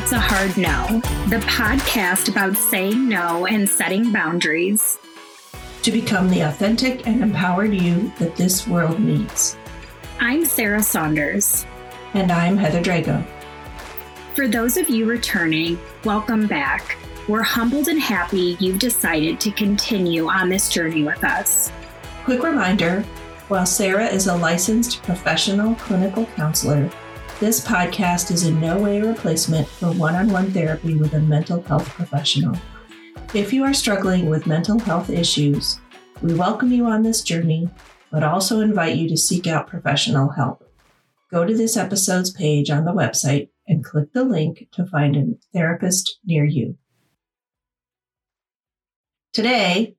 That's a Hard No, the podcast about saying no and setting boundaries. to become the authentic and empowered you that this world needs. I'm Sarah Saunders. And I'm Heather Drago. For those of you returning, welcome back. We're humbled and happy you've decided to continue on this journey with us. Quick reminder while Sarah is a licensed professional clinical counselor, this podcast is in no way a replacement for one on one therapy with a mental health professional. If you are struggling with mental health issues, we welcome you on this journey, but also invite you to seek out professional help. Go to this episode's page on the website and click the link to find a therapist near you. Today,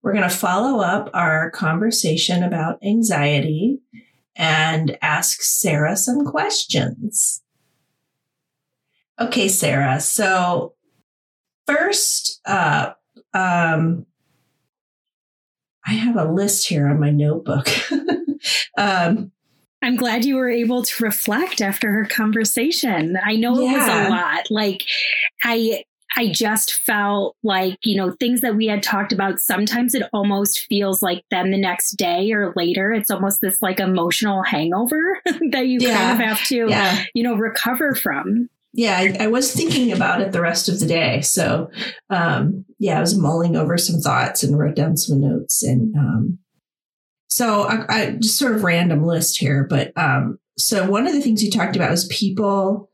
we're going to follow up our conversation about anxiety and ask Sarah some questions. Okay, Sarah. So, first, uh, um, I have a list here on my notebook. um, I'm glad you were able to reflect after her conversation. I know it was a lot. Like I I just felt like, you know, things that we had talked about, sometimes it almost feels like then the next day or later, it's almost this like emotional hangover that you Yeah. kind of have to, yeah, you know, recover from. yeah. I, I was thinking about it the rest of the day. So, um, yeah, I was mulling over some thoughts and wrote down some notes. And um, so, I, I just sort of random list here. But um, so, one of the things you talked about was people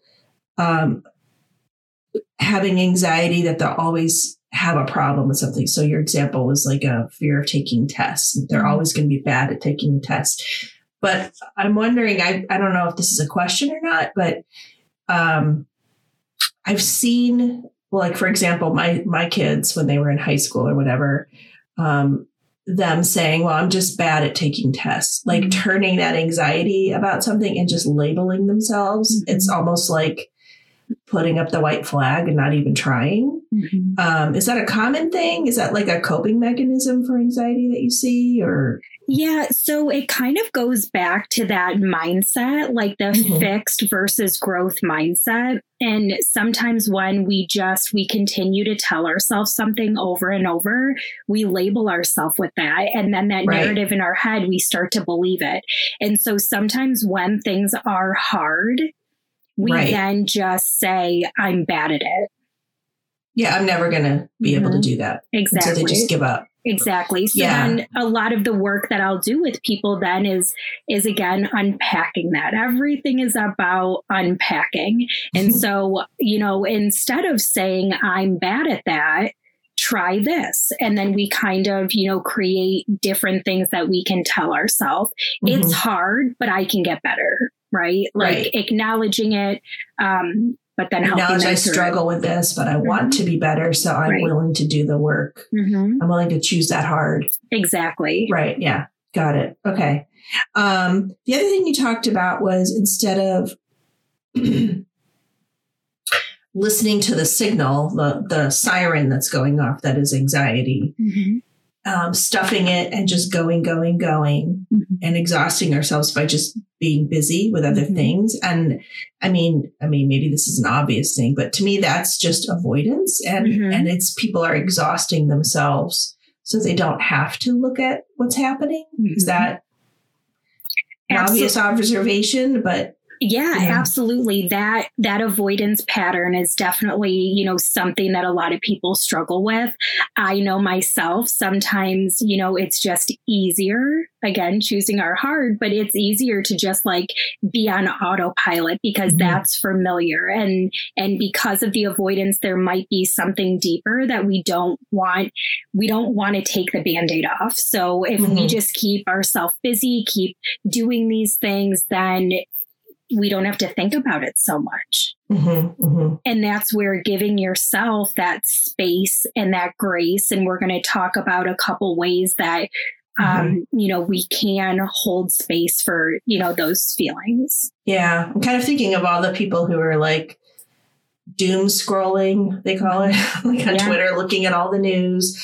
um, having anxiety that they'll always have a problem with something. So, your example was like a fear of taking tests. They're always going to be bad at taking a test. But I'm wondering, I, I don't know if this is a question or not, but um, I've seen, like for example, my my kids when they were in high school or whatever, um, them saying, "Well, I'm just bad at taking tests," like Mhm. turning that anxiety about something and just labeling themselves. Mhm. It's almost like putting up the white flag and not even trying. Um, is that a common thing? Is that like a coping mechanism for anxiety that you see, or Yeah, so it kind of goes back to that mindset, like the Mhm. fixed versus growth mindset. And sometimes when we just we continue to tell ourselves something over and over, we label ourselves with that and then that Right. narrative in our head we start to believe it. And so sometimes when things are hard, we Right. then just say I'm bad at it. yeah, I'm never going to be able to Mhm. do that. And Exactly. So they just give up. Exactly. So Yeah. then a lot of the work that I'll do with people then is is again unpacking that. Everything is about unpacking. And so, you know, instead of saying I'm bad at that, try this. And then we kind of, you know, create different things that we can tell ourselves. It's Mhm. hard, but I can get better. Right. Like Right. acknowledging it. Um, but then helping acknowledge I it. struggle with this, but I want to be better, so I'm Right. willing to do the work. Mhm. I'm willing to choose that hard. Exactly. Right. Yeah. Got it. Okay. Um, the other thing you talked about was instead of listening to the signal, the the siren that's going off, that is anxiety, Mhm. Um, stuffing it and just going, going, going, Mhm. and exhausting ourselves by just being busy with other Mhm. things. And I mean, I mean, maybe this is an obvious thing, but to me, that's just avoidance, and Mhm. and it's people are exhausting themselves so they don't have to look at what's happening. Is Mhm. that obvious observation, but yeah, yeah, absolutely. That that avoidance pattern is definitely, you know, something that a lot of people struggle with. I know myself, sometimes, you know, it's just easier, again, choosing our heart, but it's easier to just like be on autopilot because mm-hmm. that's familiar. And and because of the avoidance, there might be something deeper that we don't want, we don't want to take the band-aid off. So if mm-hmm. we just keep ourselves busy, keep doing these things, then we don't have to think about it so much. Mm-hmm, mm-hmm. And that's where giving yourself that space and that grace. And we're going to talk about a couple ways that, um, mm-hmm. you know, we can hold space for, you know, those feelings. Yeah. I'm kind of thinking of all the people who are like, doom scrolling, they call it, like on yeah. Twitter, looking at all the news,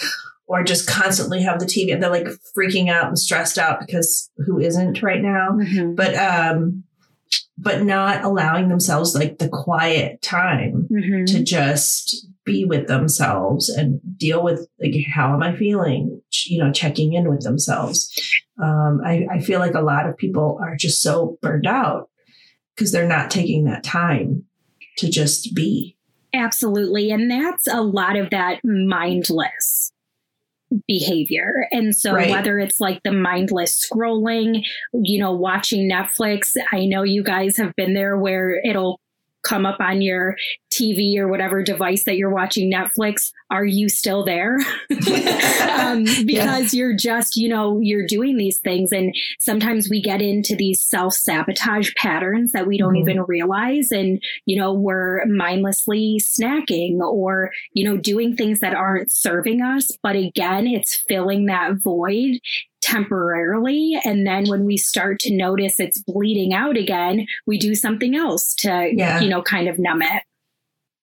or just constantly have the TV. They're like freaking out and stressed out because who isn't right now? Mm-hmm. But um, but not allowing themselves like the quiet time mm-hmm. to just be with themselves and deal with like how am I feeling? You know, checking in with themselves. Um, I, I feel like a lot of people are just so burned out because they're not taking that time to just be. Absolutely. And that's a lot of that mindless behavior. And so right. whether it's like the mindless scrolling, you know, watching Netflix, I know you guys have been there where it'll come up on your TV or whatever device that you're watching Netflix, are you still there? um, because yeah. you're just, you know, you're doing these things. And sometimes we get into these self sabotage patterns that we don't mm-hmm. even realize. And, you know, we're mindlessly snacking or, you know, doing things that aren't serving us. But again, it's filling that void temporarily. And then when we start to notice it's bleeding out again, we do something else to, yeah. you know, kind of numb it.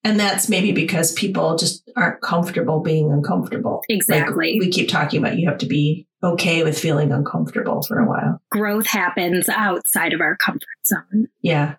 And that's maybe because people just aren't comfortable being uncomfortable. Exactly. Like we keep talking about you have to be okay with feeling uncomfortable for a while. Growth happens outside of our comfort zone. Yeah.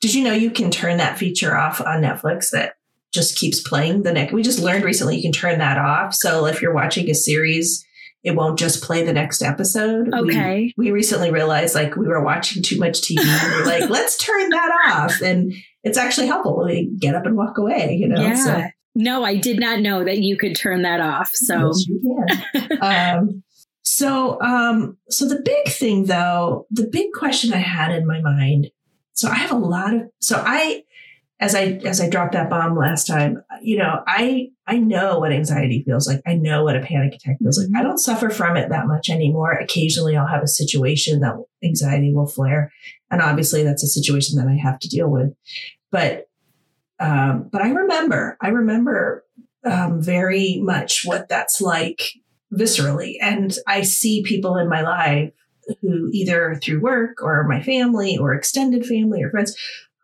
Did you know you can turn that feature off on Netflix that just keeps playing the next? We just learned recently you can turn that off. So if you're watching a series it won't just play the next episode. Okay. We, we recently realized like we were watching too much TV. we are like, let's turn that off. And it's actually helpful. We get up and walk away, you know? Yeah. So, no, I did not know that you could turn that off. So yes, you can. um, so, um, so the big thing though, the big question I had in my mind. So I have a lot of, so I, as I as I dropped that bomb last time, you know, I I know what anxiety feels like. I know what a panic attack feels like. I don't suffer from it that much anymore. Occasionally I'll have a situation that anxiety will flare. And obviously that's a situation that I have to deal with. But um, but I remember, I remember um, very much what that's like viscerally. And I see people in my life who either through work or my family or extended family or friends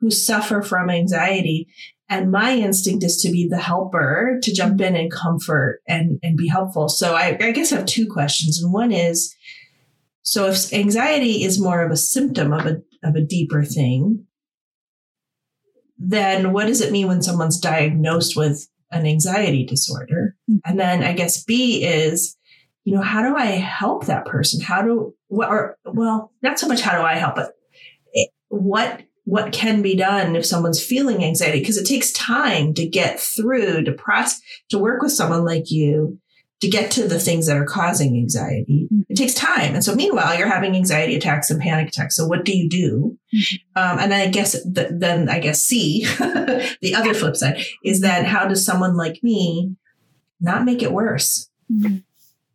who suffer from anxiety. And my instinct is to be the helper, to jump in and comfort and, and be helpful. So I, I guess I have two questions. And one is, so if anxiety is more of a symptom of a, of a deeper thing, then what does it mean when someone's diagnosed with an anxiety disorder? Mm-hmm. And then I guess B is, you know, how do I help that person? How do, what, or, well, not so much how do I help but What what can be done if someone's feeling anxiety because it takes time to get through to process to work with someone like you to get to the things that are causing anxiety mm-hmm. it takes time and so meanwhile you're having anxiety attacks and panic attacks so what do you do mm-hmm. um, and i guess th- then i guess c the other flip side is that how does someone like me not make it worse mm-hmm.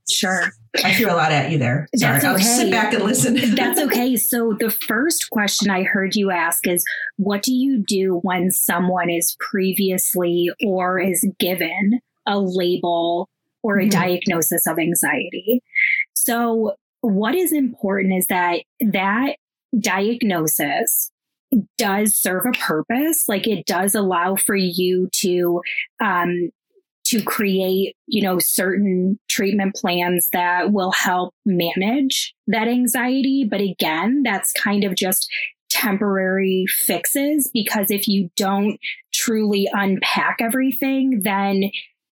sure I threw a lot at you there. Sorry. That's okay. I'll sit back and listen. That's okay. So the first question I heard you ask is what do you do when someone is previously or is given a label or a mm-hmm. diagnosis of anxiety? So what is important is that that diagnosis does serve a purpose like it does allow for you to um, to create, you know, certain treatment plans that will help manage that anxiety. But again, that's kind of just temporary fixes because if you don't truly unpack everything, then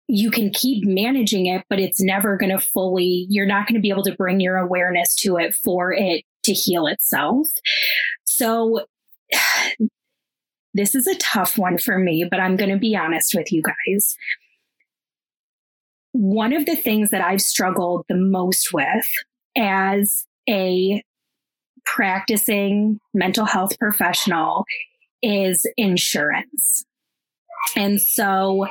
you can keep managing it, but it's never going to fully, you're not going to be able to bring your awareness to it for it to heal itself. So this is a tough one for me, but I'm going to be honest with you guys. One of the things that I've struggled the most with as a practicing mental health professional is insurance. And so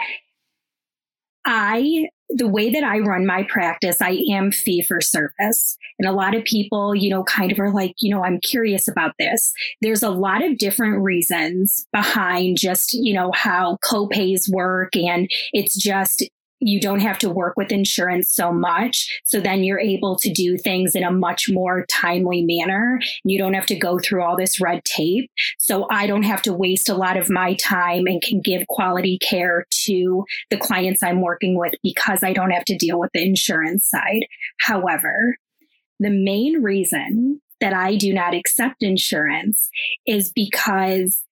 I the way that I run my practice, I am fee for service. And a lot of people, you know, kind of are like, you know, I'm curious about this. There's a lot of different reasons behind just, you know, how copays work. And it's just, you don't have to work with insurance so much. So then you're able to do things in a much more timely manner. You don't have to go through all this red tape. So I don't have to waste a lot of my time and can give quality care to the clients I'm working with because I don't have to deal with the insurance side. However, the main reason that I do not accept insurance is because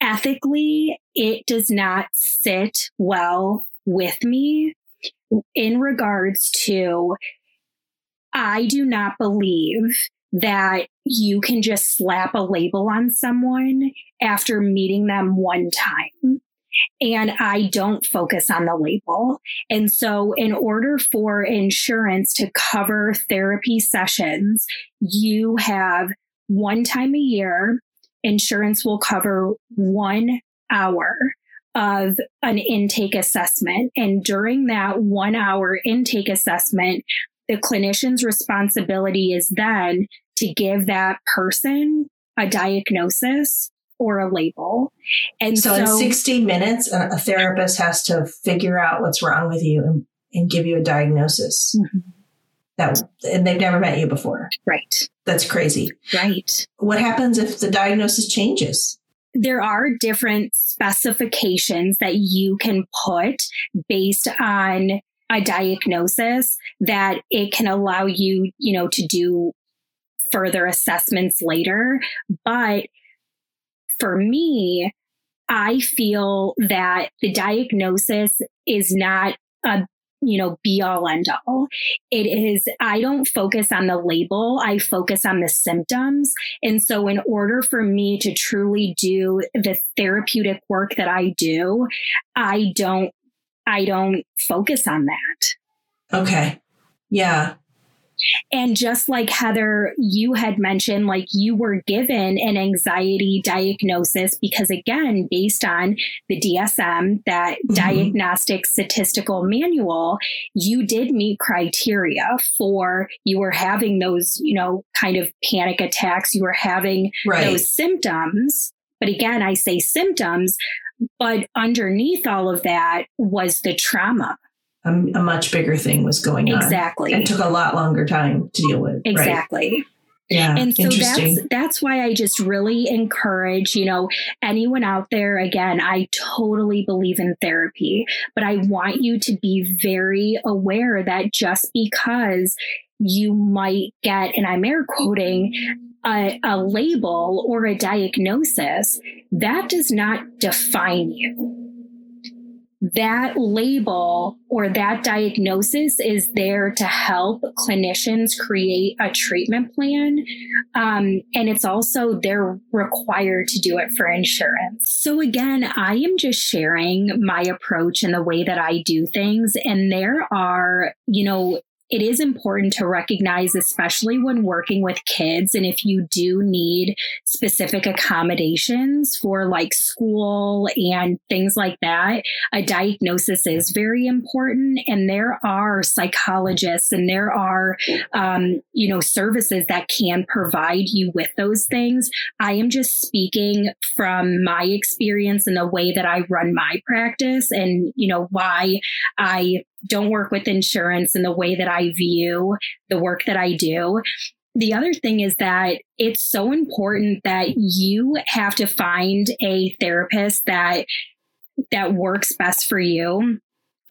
ethically it does not sit well with me in regards to I do not believe that you can just slap a label on someone after meeting them one time. And I don't focus on the label. And so, in order for insurance to cover therapy sessions, you have one time a year, insurance will cover one hour of an intake assessment. And during that one hour intake assessment, the clinician's responsibility is then to give that person a diagnosis or a label. And so, so in 60 minutes, a therapist has to figure out what's wrong with you and, and give you a diagnosis. Mm-hmm. That and they've never met you before. Right. That's crazy. Right. What happens if the diagnosis changes? There are different specifications that you can put based on a diagnosis that it can allow you, you know, to do further assessments later. But for me, I feel that the diagnosis is not a you know, be all end all. It is, I don't focus on the label. I focus on the symptoms. And so in order for me to truly do the therapeutic work that I do, I don't, I don't focus on that. Okay. Yeah. And just like Heather, you had mentioned, like you were given an anxiety diagnosis because, again, based on the DSM, that mm-hmm. diagnostic statistical manual, you did meet criteria for you were having those, you know, kind of panic attacks, you were having right. those symptoms. But again, I say symptoms, but underneath all of that was the trauma a, a much bigger thing was going on. Exactly. It took a lot longer time to deal with. Exactly. Right? Yeah. And so that's that's why I just really encourage, you know, anyone out there again, I totally believe in therapy, but I want you to be very aware that just because you might get and I'm air quoting a, a label or a diagnosis, that does not define you that label or that diagnosis is there to help clinicians create a treatment plan. Um, and it's also they're required to do it for insurance. So again, I am just sharing my approach and the way that I do things. And there are, you know, it is important to recognize, especially when working with kids. And if you do need specific accommodations for like school and things like that, a diagnosis is very important. And there are psychologists and there are, um, you know, services that can provide you with those things. I am just speaking from my experience and the way that I run my practice and, you know, why I don't work with insurance in the way that I view the work that I do. The other thing is that it's so important that you have to find a therapist that that works best for you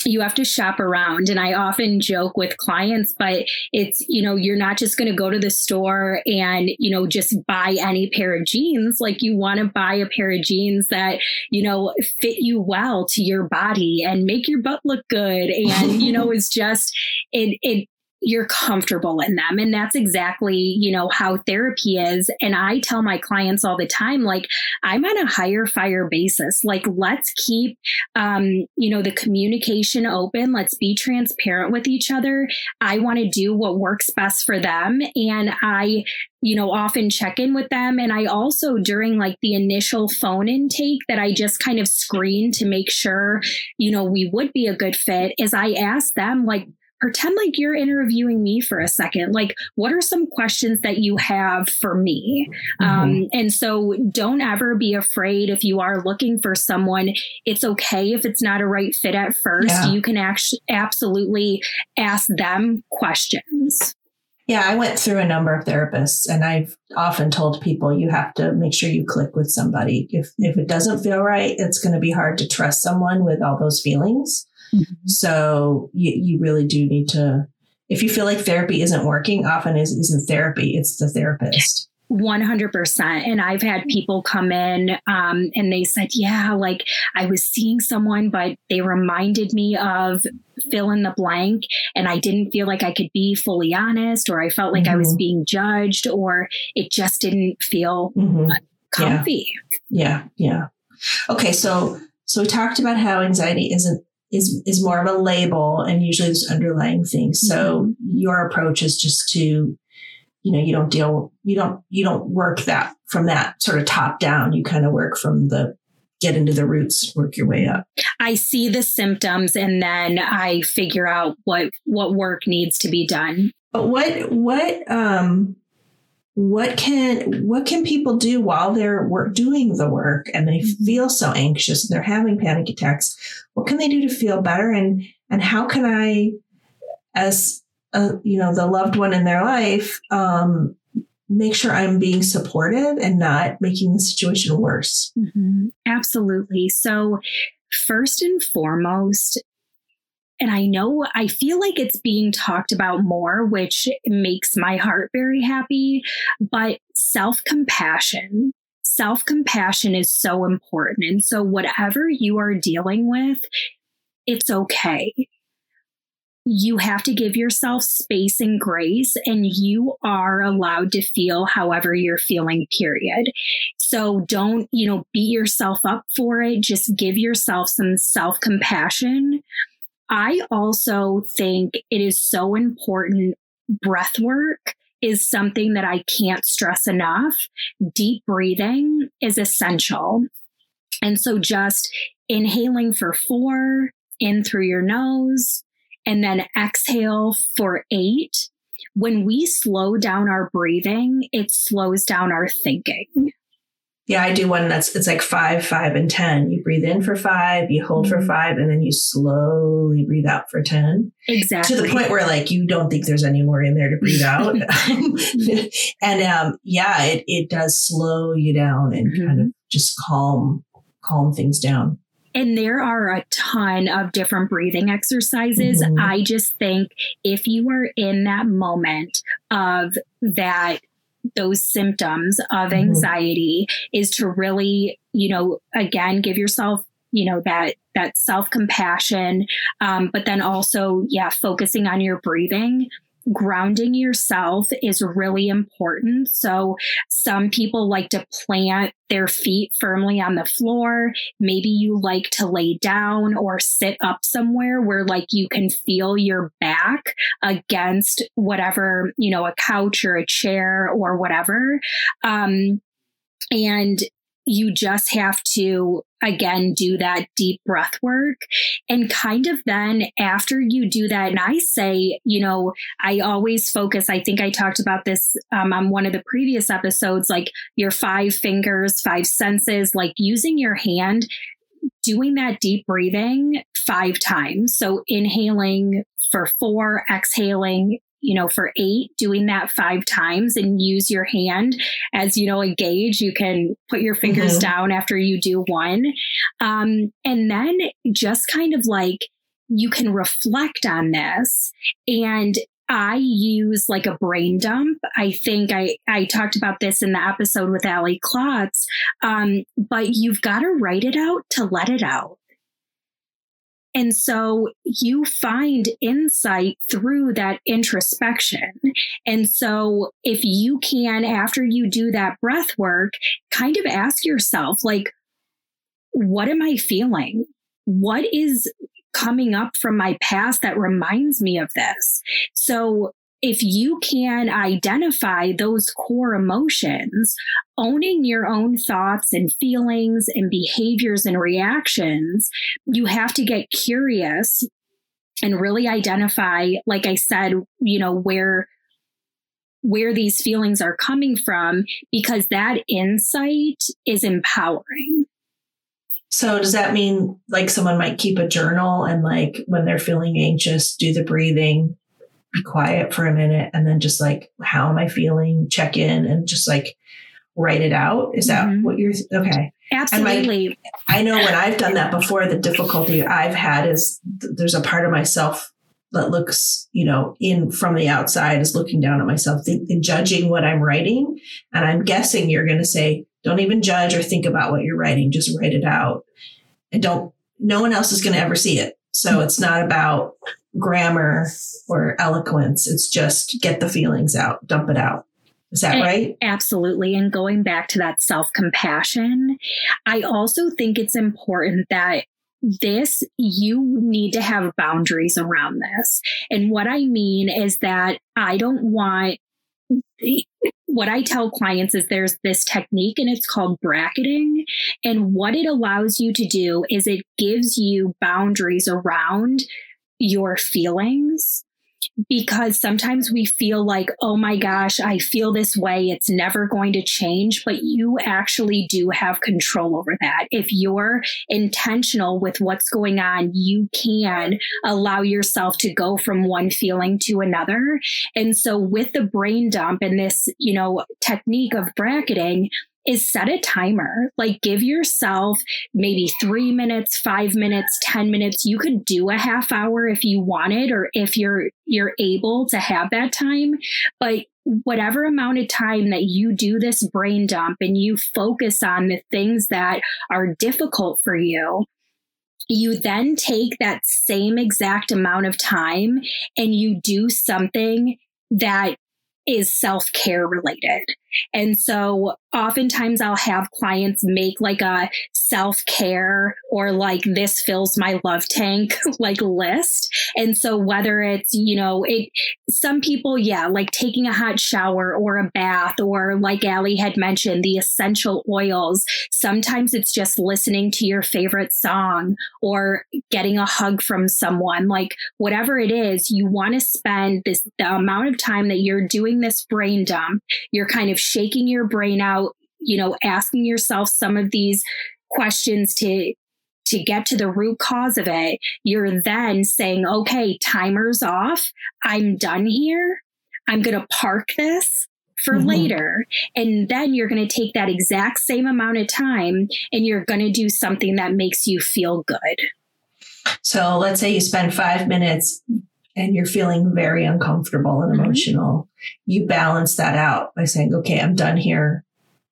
you have to shop around. And i often joke with clients but it's you know you're not just going to go to the store and you know just buy any pair of jeans. Like you want to buy a pair of jeans that you know fit you well to your body and make your butt look good. And you know it's just it it you're comfortable in them. And that's exactly, you know, how therapy is. And I tell my clients all the time, like, I'm on a hire fire basis. Like, let's keep, um, you know, the communication open. Let's be transparent with each other. I want to do what works best for them. And I, you know, often check in with them. And I also, during like the initial phone intake that I just kind of screen to make sure, you know, we would be a good fit, is I ask them, like, pretend like you're interviewing me for a second. Like, what are some questions that you have for me? Mm-hmm. Um, and so don't ever be afraid if you are looking for someone. It's okay if it's not a right fit at first. Yeah. You can actually absolutely ask them questions. Yeah, I went through a number of therapists and I've often told people you have to make sure you click with somebody. If if it doesn't feel right, it's going to be hard to trust someone with all those feelings. Mm-hmm. So you, you really do need to, if you feel like therapy isn't working, often is, isn't therapy, it's the therapist. 100%. And I've had people come in um, and they said, Yeah, like I was seeing someone, but they reminded me of fill in the blank. And I didn't feel like I could be fully honest, or I felt like mm-hmm. I was mm-hmm. being judged, or it just didn't feel mm-hmm. comfy. Yeah. yeah. Yeah. Okay. So, so we talked about how anxiety isn't is is more of a label and usually there's underlying things. So mm-hmm. your approach is just to, you know, you don't deal, you don't, you don't work that from that sort of top down. You kind of work from the get into the roots, work your way up. I see the symptoms and then I figure out what what work needs to be done. But what what um what can what can people do while they're work, doing the work and they mm-hmm. feel so anxious and they're having panic attacks what can they do to feel better and and how can i as a, you know the loved one in their life um, make sure i'm being supportive and not making the situation worse mm-hmm. absolutely so first and foremost and I know I feel like it's being talked about more, which makes my heart very happy. But self compassion, self compassion is so important. And so, whatever you are dealing with, it's okay. You have to give yourself space and grace, and you are allowed to feel however you're feeling, period. So don't, you know, beat yourself up for it. Just give yourself some self compassion I also think it is so important. Breath work is something that I can't stress enough. Deep breathing is essential. And so just inhaling for four in through your nose and then exhale for eight. When we slow down our breathing, it slows down our thinking. Yeah, I do one that's it's like five, five, and ten. You breathe in for five, you hold for mm-hmm. five, and then you slowly breathe out for ten. Exactly. To the point where like you don't think there's any more in there to breathe out. and um, yeah, it it does slow you down and mm-hmm. kind of just calm calm things down. And there are a ton of different breathing exercises. Mm-hmm. I just think if you are in that moment of that those symptoms of mm-hmm. anxiety mm-hmm. is to really, you know, again, give yourself you know that that self compassion um, but then also yeah focusing on your breathing grounding yourself is really important. So some people like to plant their feet firmly on the floor. Maybe you like to lay down or sit up somewhere where like you can feel your back against whatever, you know, a couch or a chair or whatever. Um, and you just have to again do that deep breath work. And kind of then after you do that and i say you know i always focus i think i talked about this um, on one of the previous episodes like your five fingers five senses like using your hand doing that deep breathing five times. So inhaling for four exhaling you know, for eight, doing that five times and use your hand as, you know, a gauge. You can put your fingers mm-hmm. down after you do one. Um, and then just kind of like you can reflect on this and I use like a brain dump. I think I, I talked about this in the episode with Ali Klotz. Um, but you've got to write it out to let it out And so you find insight through that introspection. And so if you can, after you do that breath work, kind of ask yourself, like, what am I feeling? What is coming up from my past that reminds me of this? So if you can identify those core emotions, owning your own thoughts and feelings and behaviors and reactions, you have to get curious and really identify, like I said, you know, where where these feelings are coming from because that insight is empowering. So does that mean like someone might keep a journal and like when they're feeling anxious, do the breathing, be quiet for a minute and then just like, how am I feeling? Check in and just like write it out. Is that mm-hmm. what you're okay? Absolutely. I know when I've done that before, the difficulty I've had is th- there's a part of myself that looks, you know, in from the outside is looking down at myself, think, judging what I'm writing. And I'm guessing you're going to say, don't even judge or think about what you're writing. Just write it out. And don't, no one else is going to ever see it. So mm-hmm. it's not about grammar or eloquence. It's just get the feelings out, dump it out. Is that right? Absolutely. And going back to that self compassion, I also think it's important that this, you need to have boundaries around this. And what I mean is that I don't want what I tell clients is there's this technique and it's called bracketing. And what it allows you to do is it gives you boundaries around your feelings because sometimes we feel like, oh my gosh, I feel this way. It's never going to change. But you actually do have control over that. If you're intentional with what's going on, you can allow yourself to go from one feeling to another. And so with the brain dump and this, you know, technique of bracketing, is set a timer. Like give yourself maybe three minutes, five minutes, 10 minutes. You could do a half hour if you wanted, or if you're, you're able to have that time. But whatever amount of time that you do this brain dump and you focus on the things that are difficult for you, you then take that same exact amount of time and you do something that is self care related. And so oftentimes I'll have clients make like a self care or like this fills my love tank like list. And so whether it's, you know, it, some people, yeah, like taking a hot shower or a bath or like Allie had mentioned, the essential oils. Sometimes it's just listening to your favorite song or getting a hug from someone, like whatever it is, you want to spend this, the amount of time that you're doing this brain dump, you're kind of shaking your brain out, you know, asking yourself some of these questions to to get to the root cause of it, you're then saying, okay, timer's off. I'm done here. I'm going to park this for mm-hmm. later. And then you're going to take that exact same amount of time and you're going to do something that makes you feel good. So let's say you spend five minutes and you're feeling very uncomfortable and mm-hmm. emotional, mm-hmm. you balance that out by saying, okay, I'm done here.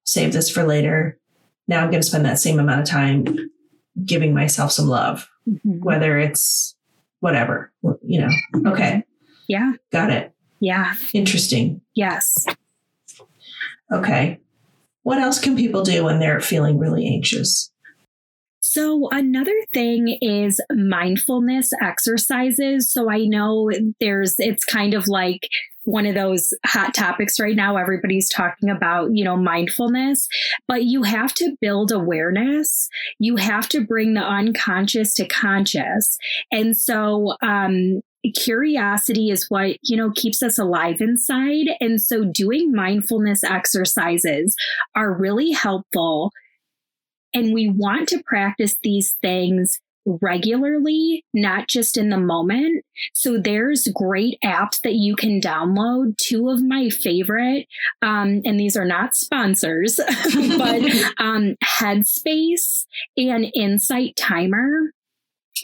Save this for later. Now I'm going to spend that same amount of time giving myself some love, mm-hmm. whether it's whatever, you know. Okay. Yeah. Got it. Yeah. Interesting. Yes. Okay. What else can people do when they're feeling really anxious? So, another thing is mindfulness exercises. So, I know there's, it's kind of like one of those hot topics right now. Everybody's talking about, you know, mindfulness, but you have to build awareness. You have to bring the unconscious to conscious. And so, um, curiosity is what you know keeps us alive inside and so doing mindfulness exercises are really helpful and we want to practice these things regularly, not just in the moment. So there's great apps that you can download. Two of my favorite, um, and these are not sponsors, but um, Headspace and Insight Timer.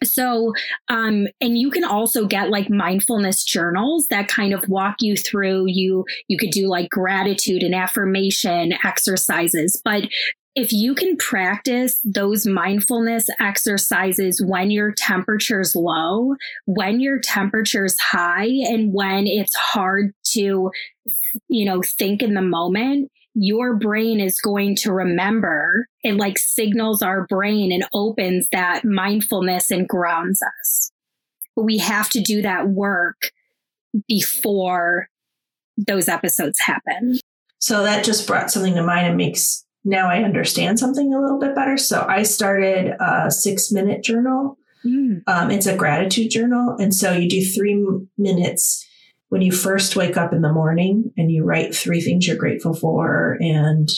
So, um, and you can also get like mindfulness journals that kind of walk you through. You you could do like gratitude and affirmation exercises, but if you can practice those mindfulness exercises when your temperature's low, when your temperature's high, and when it's hard to, you know, think in the moment, your brain is going to remember. It like signals our brain and opens that mindfulness and grounds us. But we have to do that work before those episodes happen. So that just brought something to mind and makes now I understand something a little bit better. So I started a six minute journal. Mm. Um, it's a gratitude journal. And so you do three minutes when you first wake up in the morning and you write three things you're grateful for and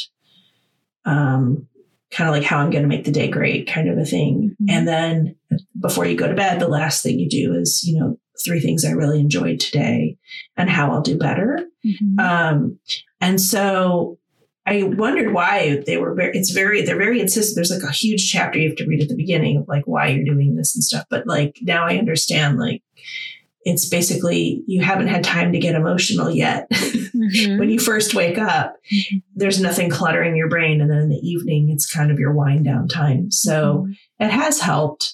um, kind of like how I'm going to make the day great kind of a thing. Mm-hmm. And then before you go to bed, the last thing you do is, you know, three things I really enjoyed today and how I'll do better. Mm-hmm. Um, and so I wondered why they were very, it's very, they're very insistent. There's like a huge chapter you have to read at the beginning of like why you're doing this and stuff. But like now I understand like it's basically you haven't had time to get emotional yet. Mm-hmm. when you first wake up, mm-hmm. there's nothing cluttering your brain. And then in the evening, it's kind of your wind down time. So mm-hmm. it has helped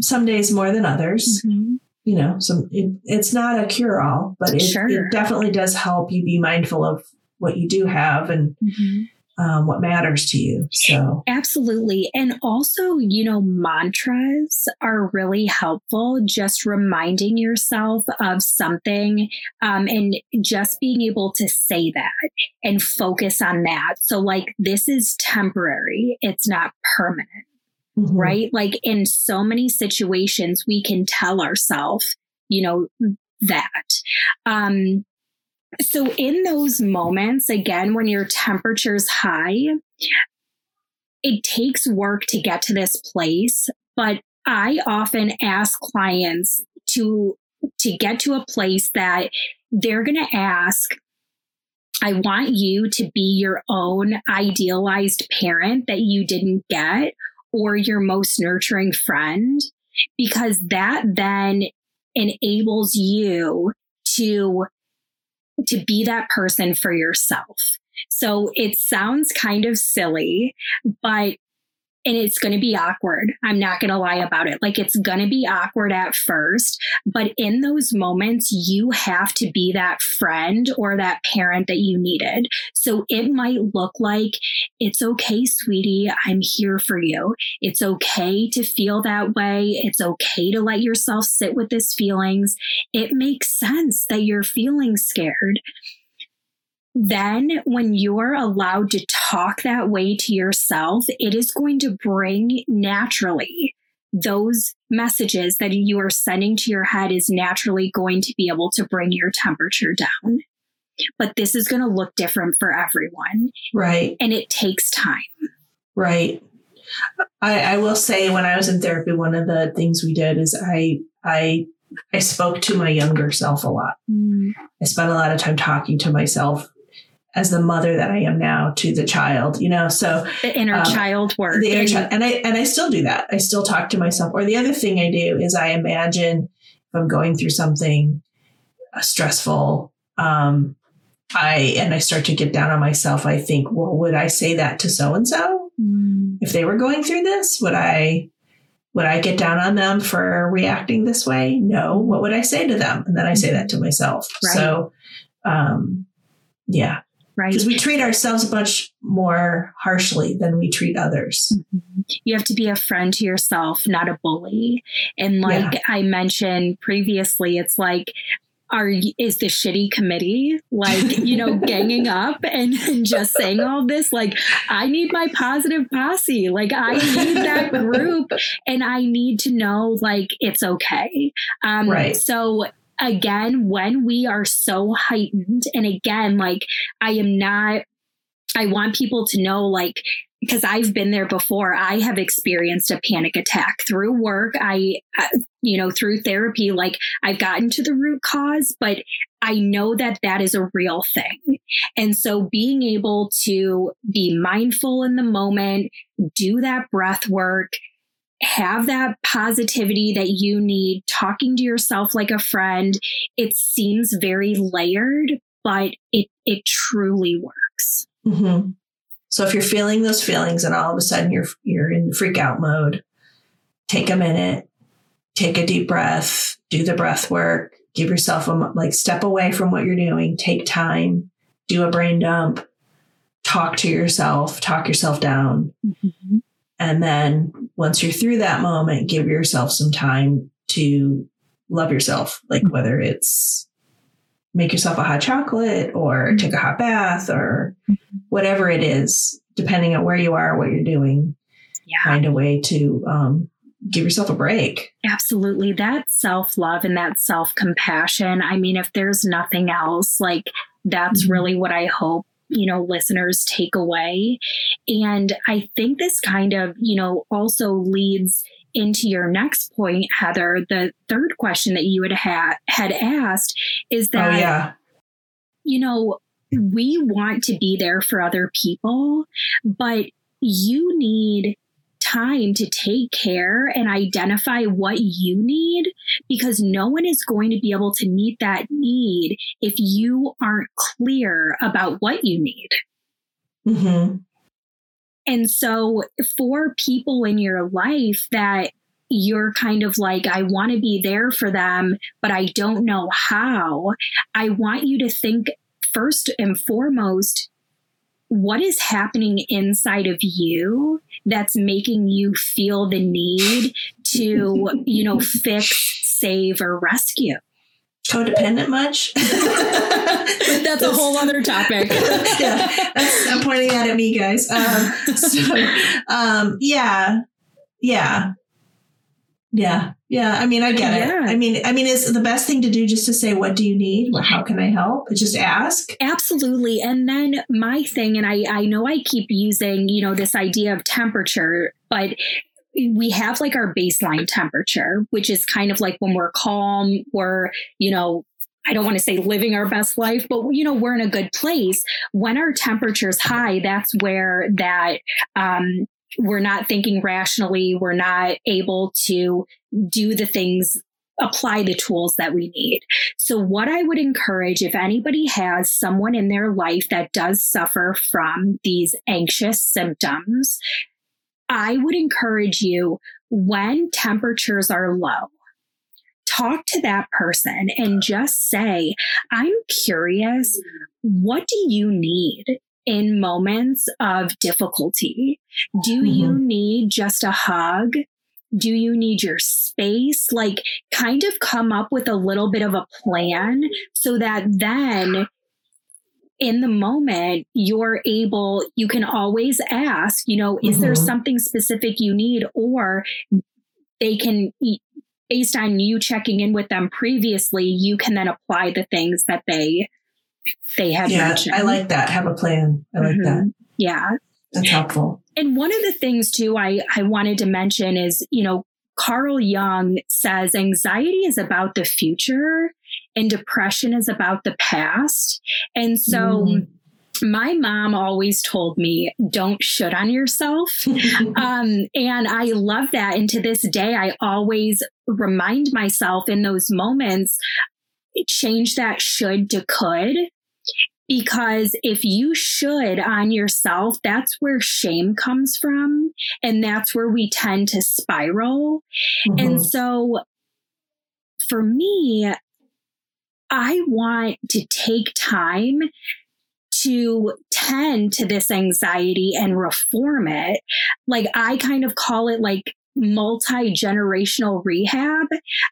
some days more than others. Mm-hmm. You know, some it, it's not a cure all, but it, sure. it definitely does help you be mindful of what you do have and mm-hmm. um, what matters to you. So, absolutely. And also, you know, mantras are really helpful, just reminding yourself of something um, and just being able to say that and focus on that. So, like, this is temporary, it's not permanent. Mm-hmm. Right? Like in so many situations, we can tell ourselves, you know, that. Um, so, in those moments, again, when your temperature's high, it takes work to get to this place, but I often ask clients to to get to a place that they're going to ask I want you to be your own idealized parent that you didn't get or your most nurturing friend because that then enables you to to be that person for yourself. So it sounds kind of silly, but and it's going to be awkward. I'm not going to lie about it. Like it's going to be awkward at first, but in those moments, you have to be that friend or that parent that you needed. So it might look like it's okay, sweetie. I'm here for you. It's okay to feel that way. It's okay to let yourself sit with this feelings. It makes sense that you're feeling scared then when you're allowed to talk that way to yourself, it is going to bring naturally those messages that you are sending to your head is naturally going to be able to bring your temperature down. But this is going to look different for everyone. Right. And it takes time. Right. I, I will say when I was in therapy, one of the things we did is I I I spoke to my younger self a lot. Mm. I spent a lot of time talking to myself as the mother that I am now to the child, you know. So the inner um, child work. The inner child. And I and I still do that. I still talk to myself. Or the other thing I do is I imagine if I'm going through something uh, stressful, um, I and I start to get down on myself, I think, well, would I say that to so and so? If they were going through this, would I would I get down on them for reacting this way? No. What would I say to them? And then I say that to myself. Right. So um yeah right? Because we treat ourselves much more harshly than we treat others. Mm-hmm. You have to be a friend to yourself, not a bully. And like yeah. I mentioned previously, it's like are is the shitty committee like you know ganging up and, and, just saying all this like i need my positive posse like i need that group and i need to know like it's okay um right so again, when we are so heightened, and again, like I am not, I want people to know, like, because I've been there before. I have experienced a panic attack through work. I, uh, you know, through therapy, like I've gotten to the root cause, but I know that that is a real thing. And so being able to be mindful in the moment, do that breath work, have that positivity that you need, talking to yourself like a friend. It seems very layered, but it, it truly works. Mm-hmm. So if you're feeling those feelings and all of a sudden you're you're in freak out mode, take a minute, take a deep breath, do the breath work, give yourself a like step away from what you're doing, take time, do a brain dump, talk to yourself, talk yourself down. Mm-hmm. And then once you're through that moment, give yourself some time to love yourself, like mm-hmm. whether it's make yourself a hot chocolate or mm-hmm. take a hot bath or mm-hmm. whatever it is, depending on where you are, what you're doing. Yeah. Find a way to um, give yourself a break. Absolutely. That self love and that self compassion. I mean, if there's nothing else, like that's mm-hmm. really what I hope you know listeners take away and i think this kind of you know also leads into your next point heather the third question that you had had, had asked is oh, that oh, yeah. you know we want to be there for other people but you need time to take care and identify what you need because no one is going to be able to meet that need if you aren't clear about what you need. Mm-hmm. And so, for people in your life that you're kind of like, I want to be there for them, but I don't know how, I want you to think first and foremost what is happening inside of you that's making you feel the need to, you know, fix, save, or rescue? Codependent much? that's a whole other topic. yeah, I'm pointing that at me, guys. Um, so, um, yeah, yeah. Yeah. Yeah. I mean, I get yeah. it. I mean, I mean, is the best thing to do just to say, what do you need? How can I help? Just ask. Absolutely. And then my thing, and I, I know I keep using, you know, this idea of temperature, but we have like our baseline temperature, which is kind of like when we're calm, we're, you know, I don't want to say living our best life, but you know, we're in a good place. When our temperature is high, that's where that um, we're not thinking rationally. We're not able to do the things, apply the tools that we need. So, what I would encourage if anybody has someone in their life that does suffer from these anxious symptoms, I would encourage you when temperatures are low, talk to that person and just say, I'm curious, what do you need? In moments of difficulty? Do mm-hmm. you need just a hug? Do you need your space? Like, kind of come up with a little bit of a plan so that then in the moment, you're able, you can always ask, you know, is mm-hmm. there something specific you need? Or they can, based on you checking in with them previously, you can then apply the things that they they had yeah, mentioned. I like that. Have a plan. I like mm-hmm. that. Yeah. That's helpful. And one of the things too I, I wanted to mention is, you know, Carl Jung says anxiety is about the future and depression is about the past. And so mm. my mom always told me, don't should on yourself. um, and I love that. And to this day, I always remind myself in those moments, change that should to could because if you should on yourself, that's where shame comes from. And that's where we tend to spiral. Mm-hmm. And so for me, I want to take time to tend to this anxiety and reform it. Like I kind of call it like multi generational rehab,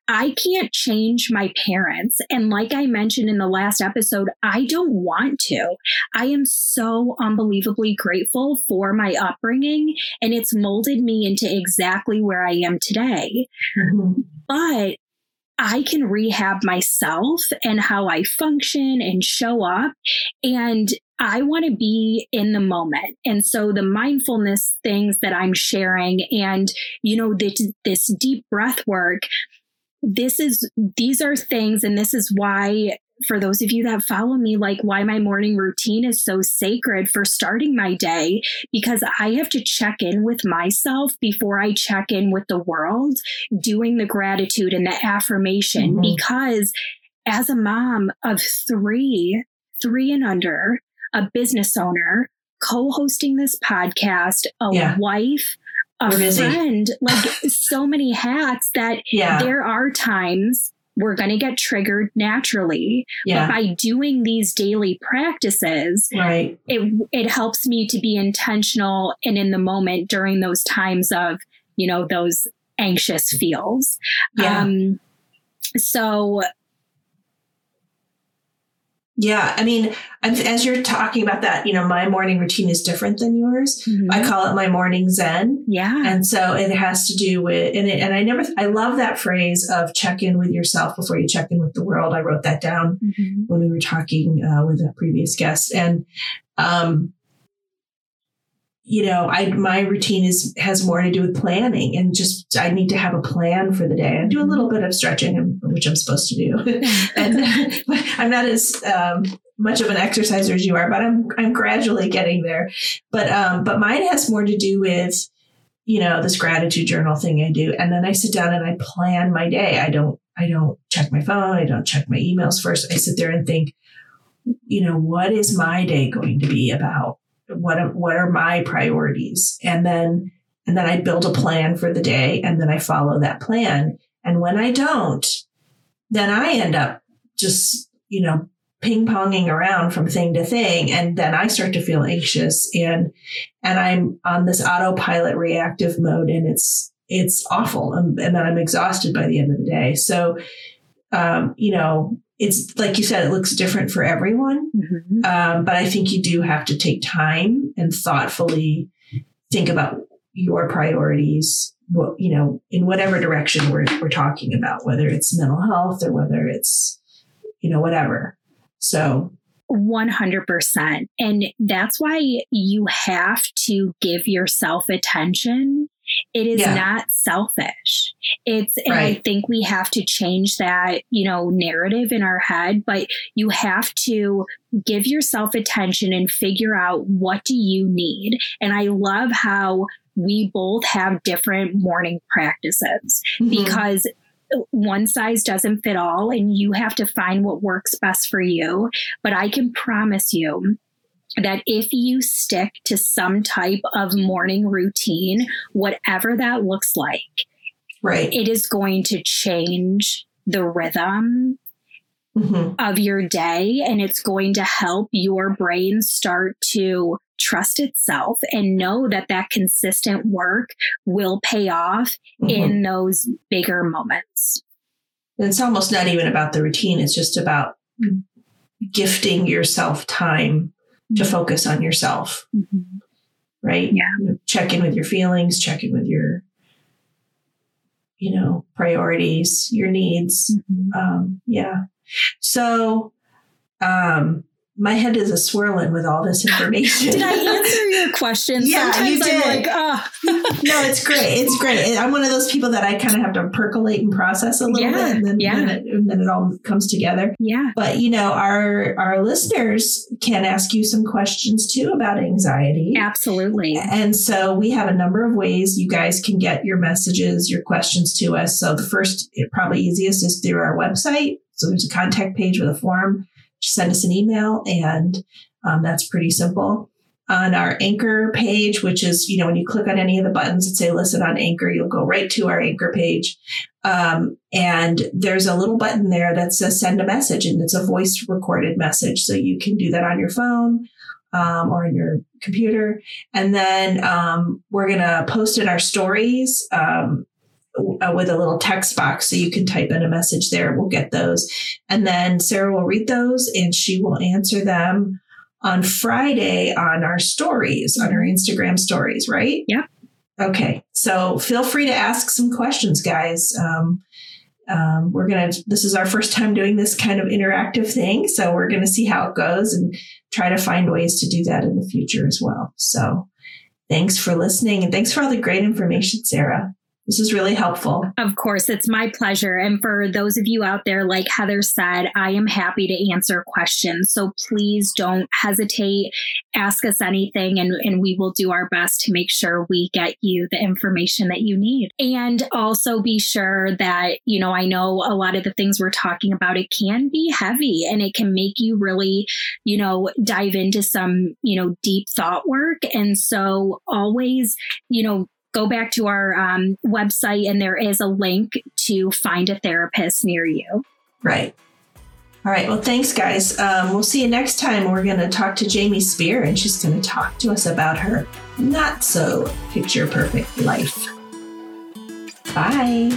I can't change my parents. And like I mentioned in the last episode, I don't want to. I am so unbelievably grateful for my upbringing, and it's molded me into exactly where I am today. Mm-hmm. But I can rehab myself and how I function and show up. And I want to be in the moment. And so the mindfulness things that I'm sharing and, you know, this, this deep breath work, this is, these are things, and this is why for those of you that follow me, like why my morning routine is so sacred for starting my day, because I have to check in with myself before I check in with the world, doing the gratitude and the affirmation. Mm-hmm. Because as a mom of three, three and under, a business owner, co-hosting this podcast, a yeah. wife, a friend, like so many hats that yeah. there are times we're going to get triggered naturally. Yeah. But by doing these daily practices, right. it it helps me to be intentional and in the moment during those times of, you know, those anxious feels. Yeah. Um, so yeah, I mean, as you're talking about that, you know, my morning routine is different than yours. Mm-hmm. I call it my morning zen. Yeah, and so it has to do with and it, and I never I love that phrase of check in with yourself before you check in with the world. I wrote that down mm-hmm. when we were talking uh, with a previous guest, and um, you know, I my routine is has more to do with planning and just I need to have a plan for the day. I do a little bit of stretching, which I'm supposed to do, and I'm not as um, much of an exerciser as you are, but I'm I'm gradually getting there. But um, but mine has more to do with you know this gratitude journal thing I do, and then I sit down and I plan my day. I don't I don't check my phone. I don't check my emails first. I sit there and think, you know, what is my day going to be about? What what are my priorities? And then and then I build a plan for the day and then I follow that plan. And when I don't then I end up just you know ping ponging around from thing to thing. And then I start to feel anxious and and I'm on this autopilot reactive mode and it's it's awful. And, and then I'm exhausted by the end of the day. So um, you know it's like you said, it looks different for everyone. Mm-hmm. Um, but I think you do have to take time and thoughtfully think about your priorities, what, you know, in whatever direction we're, we're talking about, whether it's mental health or whether it's, you know, whatever. So 100%. And that's why you have to give yourself attention it is yeah. not selfish. It's, and right. I think we have to change that, you know, narrative in our head, but you have to give yourself attention and figure out what do you need. And I love how we both have different morning practices mm-hmm. because one size doesn't fit all and you have to find what works best for you. But I can promise you that if you stick to some type of morning routine, whatever that looks like, right, it is going to change the rhythm mm-hmm. of your day and it's going to help your brain start to trust itself and know that that consistent work will pay off mm-hmm. in those bigger moments. It's almost not even about the routine, it's just about gifting yourself time to focus on yourself. Mm-hmm. Right? Yeah. Check in with your feelings, check in with your, you know, priorities, your needs. Mm-hmm. Um, yeah. So, um, my head is a swirling with all this information. did I answer your question? yeah, Sometimes you did. I'm like, oh. no, it's great. It's great. I'm one of those people that I kind of have to percolate and process a little yeah, bit, and then, yeah. then, it, and then it all comes together. Yeah. But you know, our our listeners can ask you some questions too about anxiety. Absolutely. And so we have a number of ways you guys can get your messages, your questions to us. So the first, probably easiest, is through our website. So there's a contact page with a form just send us an email and um, that's pretty simple. On our anchor page, which is, you know, when you click on any of the buttons that say listen on anchor, you'll go right to our anchor page. Um, and there's a little button there that says send a message and it's a voice recorded message. So you can do that on your phone um, or on your computer. And then um, we're going to post in our stories um, uh, with a little text box so you can type in a message there. We'll get those. And then Sarah will read those and she will answer them on Friday on our stories, on our Instagram stories, right? Yep. Okay. So feel free to ask some questions, guys. Um, um, we're going to, this is our first time doing this kind of interactive thing. So we're going to see how it goes and try to find ways to do that in the future as well. So thanks for listening and thanks for all the great information, Sarah. This is really helpful. Of course, it's my pleasure. And for those of you out there, like Heather said, I am happy to answer questions. So please don't hesitate, ask us anything, and, and we will do our best to make sure we get you the information that you need. And also be sure that, you know, I know a lot of the things we're talking about, it can be heavy and it can make you really, you know, dive into some, you know, deep thought work. And so always, you know, go back to our um, website and there is a link to find a therapist near you. Right. All right. Well, thanks, guys. Um, we'll see you next time. We're going to talk to Jamie Spear, and she's going to talk to us about her not so picture perfect life. Bye.